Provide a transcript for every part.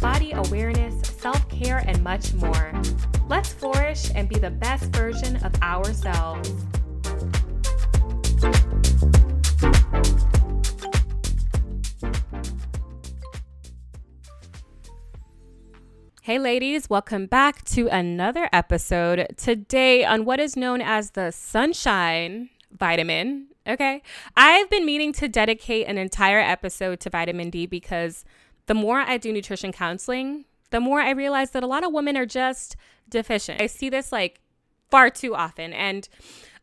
body awareness, self care, and much more. Let's flourish and be the best version of ourselves. Hey, ladies, welcome back to another episode today on what is known as the sunshine vitamin. Okay. I've been meaning to dedicate an entire episode to vitamin D because the more I do nutrition counseling, the more I realize that a lot of women are just deficient. I see this like far too often and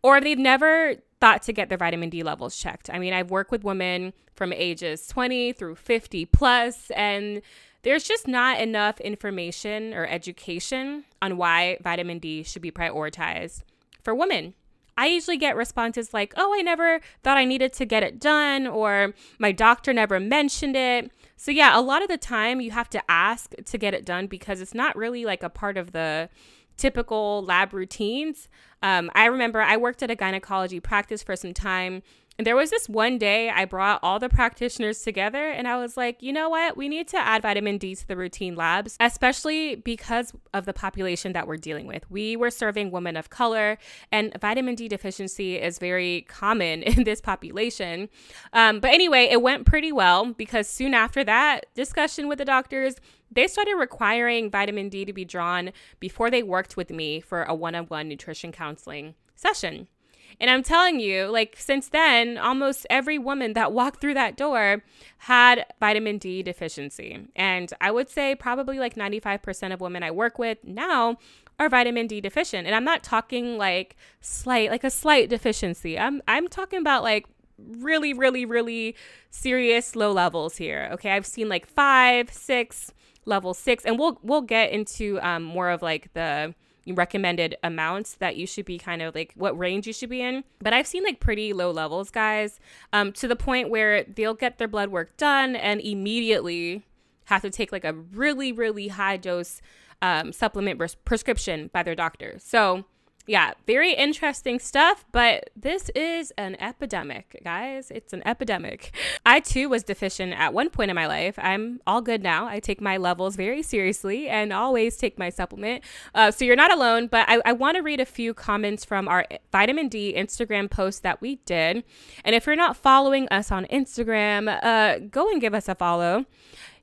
or they've never thought to get their vitamin D levels checked. I mean, I've worked with women from ages 20 through 50 plus and there's just not enough information or education on why vitamin D should be prioritized for women. I usually get responses like, oh, I never thought I needed to get it done, or my doctor never mentioned it. So, yeah, a lot of the time you have to ask to get it done because it's not really like a part of the typical lab routines. Um, I remember I worked at a gynecology practice for some time and there was this one day I brought all the practitioners together and I was like, you know what? We need to add vitamin D to the routine labs, especially because of the population that we're dealing with. We were serving women of color, and vitamin D deficiency is very common in this population. Um, but anyway, it went pretty well because soon after that discussion with the doctors, they started requiring vitamin D to be drawn before they worked with me for a one on one nutrition counseling session. And I'm telling you, like, since then, almost every woman that walked through that door had vitamin D deficiency. And I would say probably like 95% of women I work with now are vitamin D deficient. And I'm not talking like slight, like a slight deficiency. I'm, I'm talking about like really, really, really serious low levels here. Okay. I've seen like five, six, level six, and we'll, we'll get into um, more of like the, recommended amounts that you should be kind of like what range you should be in. But I've seen like pretty low levels, guys, um, to the point where they'll get their blood work done and immediately have to take like a really, really high dose um, supplement pres- prescription by their doctor. So yeah, very interesting stuff, but this is an epidemic, guys. It's an epidemic. I too was deficient at one point in my life. I'm all good now. I take my levels very seriously and always take my supplement. Uh, so you're not alone, but I, I want to read a few comments from our vitamin D Instagram post that we did. And if you're not following us on Instagram, uh, go and give us a follow.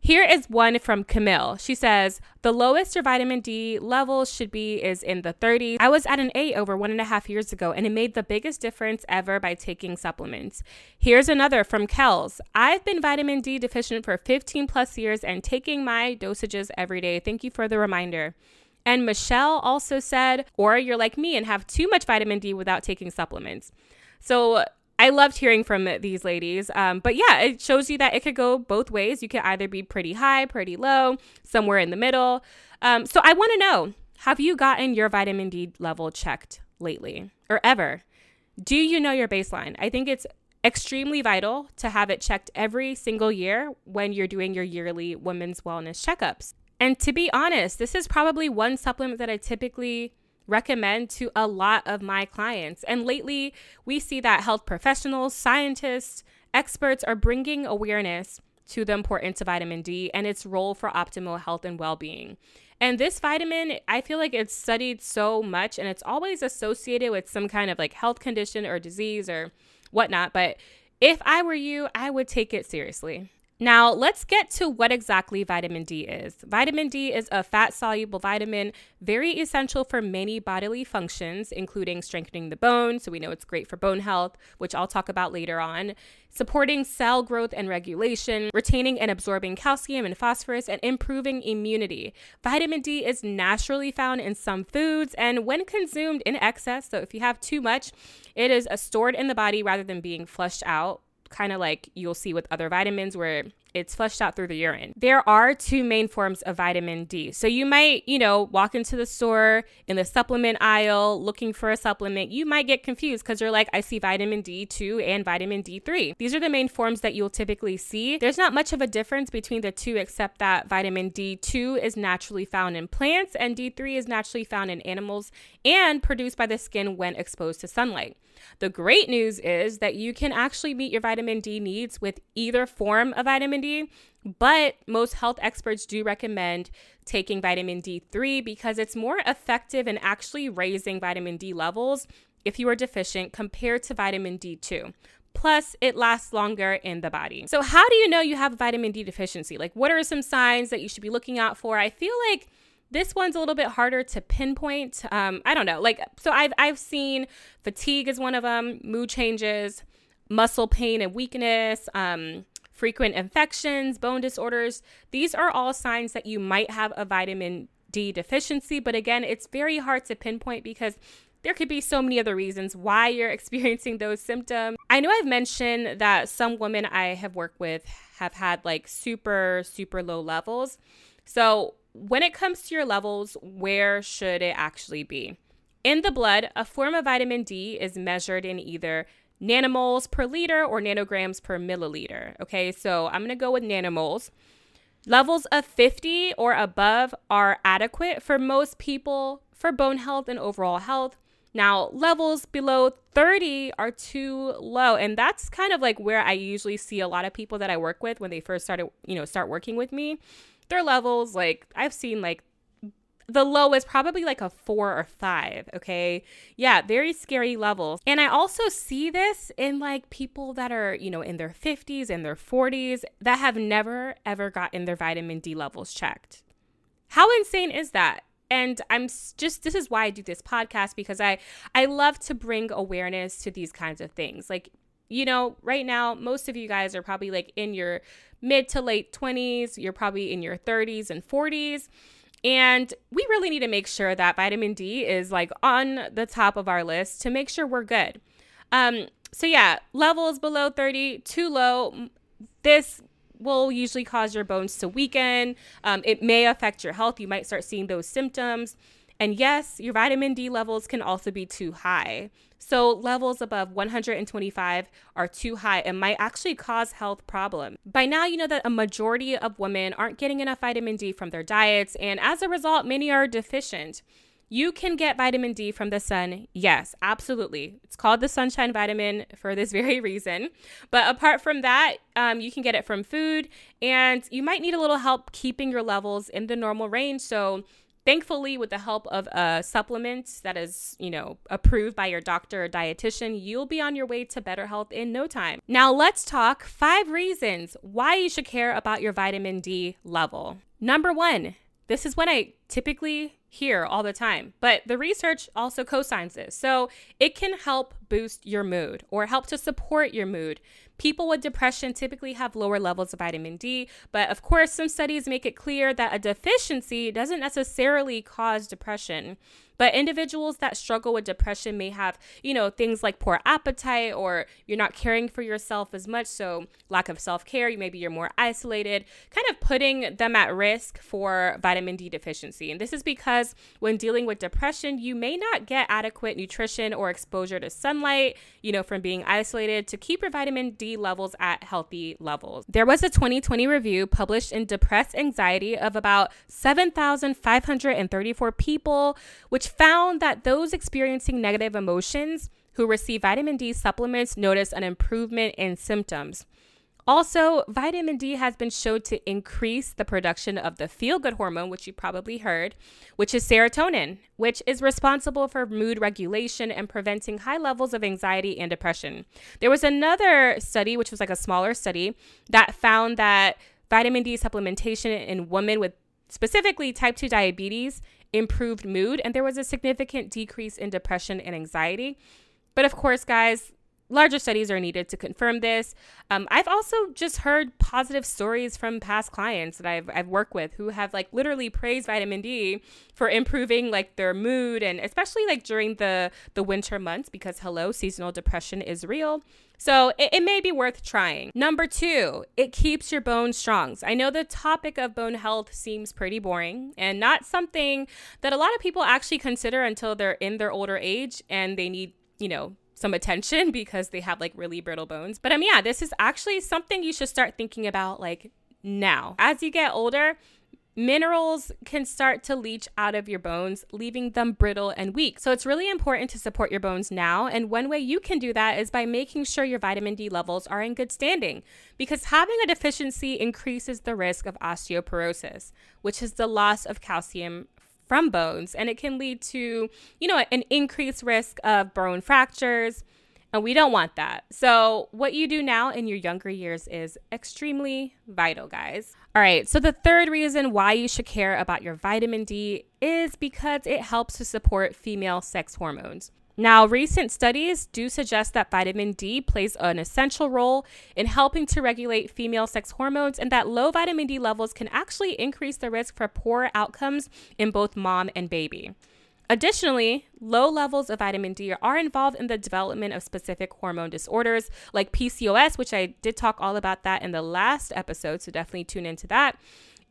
Here is one from Camille. She says, The lowest your vitamin D levels should be is in the 30s. I was at an 8 over one and a half years ago, and it made the biggest difference ever by taking supplements. Here's another from Kels. I've been vitamin D deficient for 15 plus years and taking my dosages every day. Thank you for the reminder. And Michelle also said, or you're like me and have too much vitamin D without taking supplements. So I loved hearing from these ladies. Um, but yeah, it shows you that it could go both ways. You could either be pretty high, pretty low, somewhere in the middle. Um, so I want to know have you gotten your vitamin D level checked lately or ever? Do you know your baseline? I think it's extremely vital to have it checked every single year when you're doing your yearly women's wellness checkups. And to be honest, this is probably one supplement that I typically recommend to a lot of my clients. And lately, we see that health professionals, scientists, experts are bringing awareness to the importance of vitamin D and its role for optimal health and well being. And this vitamin, I feel like it's studied so much and it's always associated with some kind of like health condition or disease or whatnot. But if I were you, I would take it seriously. Now, let's get to what exactly vitamin D is. Vitamin D is a fat soluble vitamin, very essential for many bodily functions, including strengthening the bone. So, we know it's great for bone health, which I'll talk about later on, supporting cell growth and regulation, retaining and absorbing calcium and phosphorus, and improving immunity. Vitamin D is naturally found in some foods, and when consumed in excess, so if you have too much, it is stored in the body rather than being flushed out kind of like you'll see with other vitamins where it's flushed out through the urine. There are two main forms of vitamin D. So you might, you know, walk into the store in the supplement aisle looking for a supplement. You might get confused because you're like, I see vitamin D2 and vitamin D3. These are the main forms that you'll typically see. There's not much of a difference between the two except that vitamin D2 is naturally found in plants and D3 is naturally found in animals and produced by the skin when exposed to sunlight. The great news is that you can actually meet your vitamin D needs with either form of vitamin But most health experts do recommend taking vitamin D3 because it's more effective in actually raising vitamin D levels if you are deficient compared to vitamin D2. Plus, it lasts longer in the body. So, how do you know you have vitamin D deficiency? Like, what are some signs that you should be looking out for? I feel like this one's a little bit harder to pinpoint. Um, I don't know. Like, so I've I've seen fatigue is one of them, mood changes, muscle pain and weakness, um, frequent infections, bone disorders. These are all signs that you might have a vitamin D deficiency. But again, it's very hard to pinpoint because there could be so many other reasons why you're experiencing those symptoms. I know I've mentioned that some women I have worked with have had like super, super low levels. So when it comes to your levels, where should it actually be? In the blood, a form of vitamin D is measured in either nanomoles per liter or nanograms per milliliter. Okay, so I'm gonna go with nanomoles. Levels of 50 or above are adequate for most people for bone health and overall health. Now, levels below 30 are too low. And that's kind of like where I usually see a lot of people that I work with when they first started, you know, start working with me their levels, like I've seen like the low is probably like a four or five. Okay. Yeah, very scary levels. And I also see this in like people that are, you know, in their 50s and their 40s that have never, ever gotten their vitamin D levels checked. How insane is that? And I'm just this is why I do this podcast because I I love to bring awareness to these kinds of things. Like you know, right now, most of you guys are probably like in your mid to late 20s, you're probably in your 30s and 40s. And we really need to make sure that vitamin D is like on the top of our list to make sure we're good. Um, so, yeah, levels below 30, too low. This will usually cause your bones to weaken. Um, it may affect your health. You might start seeing those symptoms. And yes, your vitamin D levels can also be too high. So, levels above 125 are too high and might actually cause health problems. By now, you know that a majority of women aren't getting enough vitamin D from their diets, and as a result, many are deficient. You can get vitamin D from the sun. Yes, absolutely. It's called the sunshine vitamin for this very reason. But apart from that, um, you can get it from food, and you might need a little help keeping your levels in the normal range. So, Thankfully, with the help of a supplement that is, you know, approved by your doctor or dietitian, you'll be on your way to better health in no time. Now, let's talk five reasons why you should care about your vitamin D level. Number one, this is what I typically hear all the time, but the research also co-signs this. So it can help boost your mood or help to support your mood. People with depression typically have lower levels of vitamin D, but of course, some studies make it clear that a deficiency doesn't necessarily cause depression. But individuals that struggle with depression may have, you know, things like poor appetite or you're not caring for yourself as much. So, lack of self care, you maybe you're more isolated, kind of putting them at risk for vitamin D deficiency. And this is because when dealing with depression, you may not get adequate nutrition or exposure to sunlight, you know, from being isolated to keep your vitamin D levels at healthy levels. There was a 2020 review published in Depressed Anxiety of about 7,534 people, which found that those experiencing negative emotions who receive vitamin D supplements notice an improvement in symptoms. Also, vitamin D has been shown to increase the production of the feel good hormone, which you probably heard, which is serotonin, which is responsible for mood regulation and preventing high levels of anxiety and depression. There was another study, which was like a smaller study, that found that vitamin D supplementation in women with specifically type 2 diabetes improved mood and there was a significant decrease in depression and anxiety. But of course, guys, larger studies are needed to confirm this. Um, I've also just heard positive stories from past clients that I've, I've worked with who have like literally praised vitamin D for improving like their mood and especially like during the the winter months because hello seasonal depression is real. So it, it may be worth trying. Number two, it keeps your bones strong. I know the topic of bone health seems pretty boring and not something that a lot of people actually consider until they're in their older age and they need, you know, some attention because they have like really brittle bones. But um yeah, this is actually something you should start thinking about like now. As you get older, minerals can start to leach out of your bones, leaving them brittle and weak. So it's really important to support your bones now. And one way you can do that is by making sure your vitamin D levels are in good standing, because having a deficiency increases the risk of osteoporosis, which is the loss of calcium from bones and it can lead to, you know, an increased risk of bone fractures. And we don't want that. So, what you do now in your younger years is extremely vital, guys. All right, so the third reason why you should care about your vitamin D is because it helps to support female sex hormones. Now, recent studies do suggest that vitamin D plays an essential role in helping to regulate female sex hormones, and that low vitamin D levels can actually increase the risk for poor outcomes in both mom and baby. Additionally, low levels of vitamin D are involved in the development of specific hormone disorders like PCOS, which I did talk all about that in the last episode, so definitely tune into that.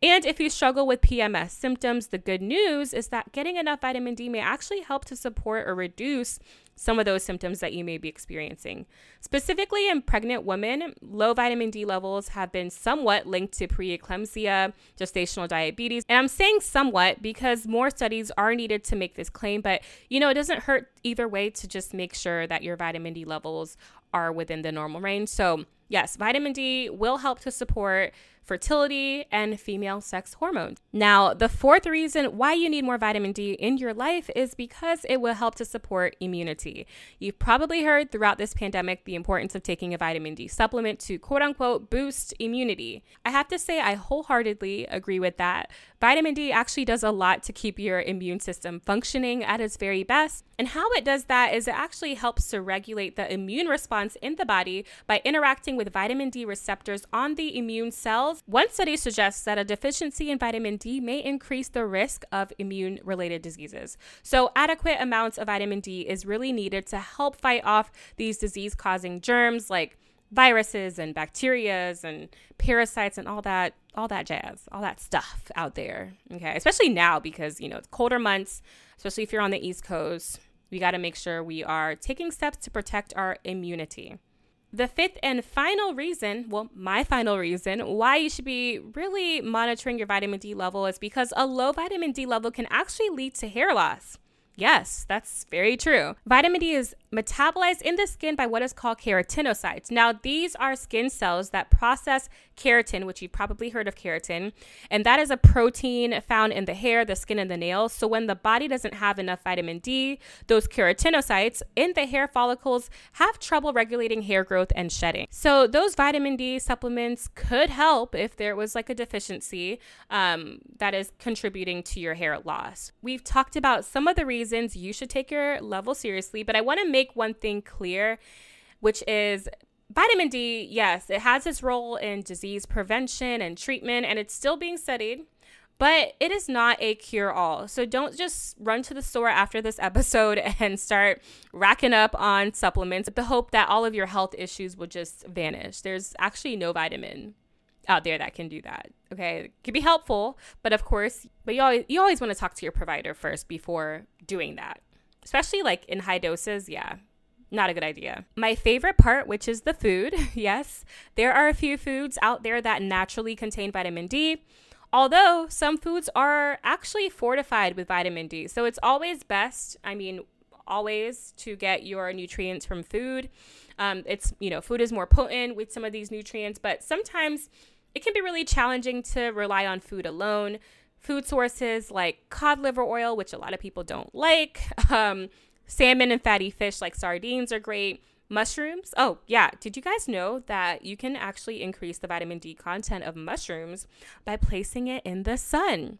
And if you struggle with PMS symptoms, the good news is that getting enough vitamin D may actually help to support or reduce some of those symptoms that you may be experiencing. Specifically in pregnant women, low vitamin D levels have been somewhat linked to preeclampsia, gestational diabetes. And I'm saying somewhat because more studies are needed to make this claim, but you know, it doesn't hurt either way to just make sure that your vitamin D levels are within the normal range. So, yes, vitamin D will help to support fertility, and female sex hormones. Now, the fourth reason why you need more vitamin D in your life is because it will help to support immunity. You've probably heard throughout this pandemic the importance of taking a vitamin D supplement to quote unquote boost immunity. I have to say, I wholeheartedly agree with that. Vitamin D actually does a lot to keep your immune system functioning at its very best. And how it does that is it actually helps to regulate the immune response in the body by interacting with vitamin D receptors on the immune cells. One study suggests that a deficiency in vitamin D may increase the risk of immune related diseases. So, adequate amounts of vitamin D is really needed to help fight off these disease causing germs like viruses and bacterias and parasites and all that all that jazz all that stuff out there okay especially now because you know it's colder months especially if you're on the east coast we got to make sure we are taking steps to protect our immunity the fifth and final reason, well, my final reason why you should be really monitoring your vitamin D level is because a low vitamin D level can actually lead to hair loss. Yes, that's very true. Vitamin D is metabolized in the skin by what is called keratinocytes. Now, these are skin cells that process keratin, which you've probably heard of keratin, and that is a protein found in the hair, the skin, and the nails. So, when the body doesn't have enough vitamin D, those keratinocytes in the hair follicles have trouble regulating hair growth and shedding. So, those vitamin D supplements could help if there was like a deficiency um, that is contributing to your hair loss. We've talked about some of the reasons you should take your level seriously, but I want to make make one thing clear, which is vitamin D, yes, it has its role in disease prevention and treatment, and it's still being studied, but it is not a cure all. So don't just run to the store after this episode and start racking up on supplements with the hope that all of your health issues will just vanish. There's actually no vitamin out there that can do that. Okay, it can be helpful, but of course, but you always you always want to talk to your provider first before doing that especially like in high doses, yeah, not a good idea. My favorite part, which is the food, yes, there are a few foods out there that naturally contain vitamin D. Although some foods are actually fortified with vitamin D. So it's always best, I mean, always to get your nutrients from food. Um, it's, you know, food is more potent with some of these nutrients, but sometimes it can be really challenging to rely on food alone food sources like cod liver oil, which a lot of people don't like. Um, salmon and fatty fish like sardines are great. Mushrooms. Oh, yeah. Did you guys know that you can actually increase the vitamin D content of mushrooms by placing it in the sun?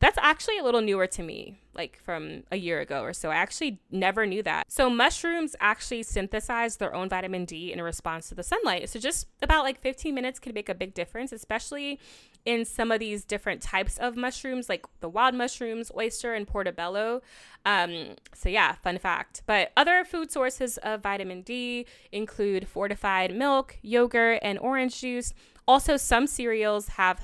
That's actually a little newer to me, like from a year ago or so. I actually never knew that. So, mushrooms actually synthesize their own vitamin D in response to the sunlight. So, just about like 15 minutes can make a big difference, especially in some of these different types of mushrooms, like the wild mushrooms, oyster, and portobello. Um, so, yeah, fun fact. But other food sources of vitamin D include fortified milk, yogurt, and orange juice. Also, some cereals have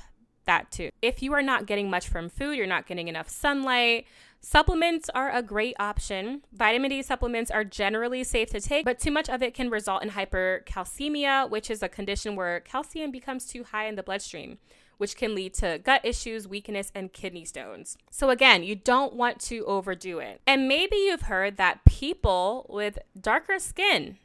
that too. If you are not getting much from food, you're not getting enough sunlight, Supplements are a great option. Vitamin D supplements are generally safe to take, but too much of it can result in hypercalcemia, which is a condition where calcium becomes too high in the bloodstream, which can lead to gut issues, weakness, and kidney stones. So, again, you don't want to overdo it. And maybe you've heard that people with darker skin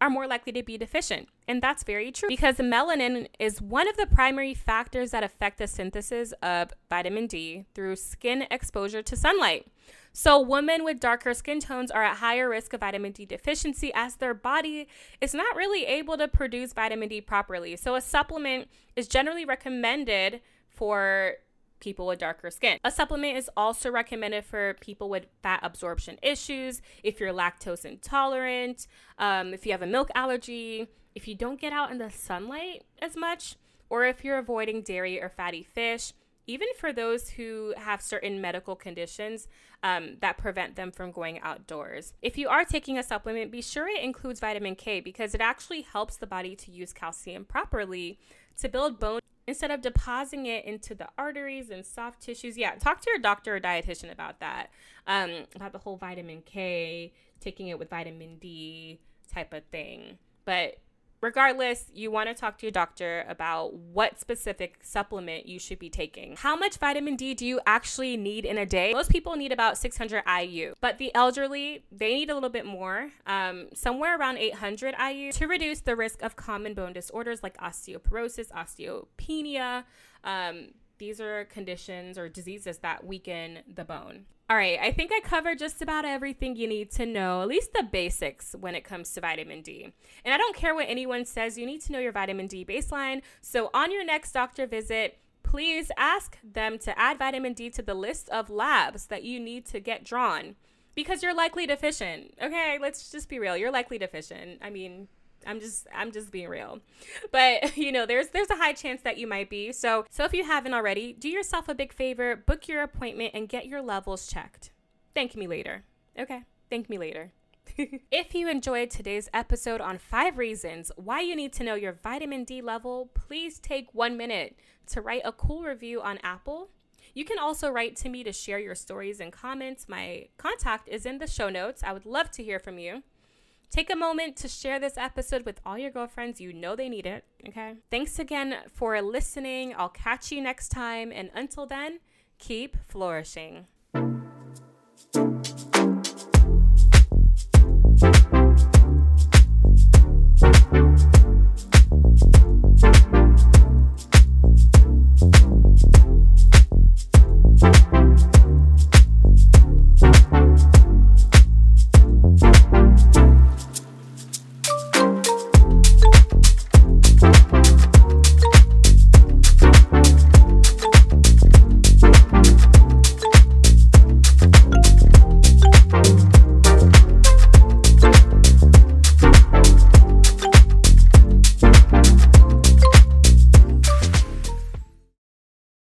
are more likely to be deficient. And that's very true because melanin is one of the primary factors that affect the synthesis of vitamin D through skin exposure to sunlight. So, women with darker skin tones are at higher risk of vitamin D deficiency as their body is not really able to produce vitamin D properly. So, a supplement is generally recommended for people with darker skin. A supplement is also recommended for people with fat absorption issues, if you're lactose intolerant, um, if you have a milk allergy, if you don't get out in the sunlight as much, or if you're avoiding dairy or fatty fish. Even for those who have certain medical conditions um, that prevent them from going outdoors. If you are taking a supplement, be sure it includes vitamin K because it actually helps the body to use calcium properly to build bone instead of depositing it into the arteries and soft tissues. Yeah, talk to your doctor or dietitian about that, um, about the whole vitamin K, taking it with vitamin D type of thing. But Regardless, you want to talk to your doctor about what specific supplement you should be taking. How much vitamin D do you actually need in a day? Most people need about 600 IU, but the elderly, they need a little bit more, um, somewhere around 800 IU to reduce the risk of common bone disorders like osteoporosis, osteopenia. Um, these are conditions or diseases that weaken the bone. All right, I think I covered just about everything you need to know, at least the basics when it comes to vitamin D. And I don't care what anyone says, you need to know your vitamin D baseline. So on your next doctor visit, please ask them to add vitamin D to the list of labs that you need to get drawn because you're likely deficient. Okay, let's just be real. You're likely deficient. I mean, I'm just I'm just being real. But, you know, there's there's a high chance that you might be. So, so if you haven't already, do yourself a big favor, book your appointment and get your levels checked. Thank me later. Okay? Thank me later. if you enjoyed today's episode on 5 reasons why you need to know your vitamin D level, please take 1 minute to write a cool review on Apple. You can also write to me to share your stories and comments. My contact is in the show notes. I would love to hear from you. Take a moment to share this episode with all your girlfriends. You know they need it. Okay. Thanks again for listening. I'll catch you next time. And until then, keep flourishing.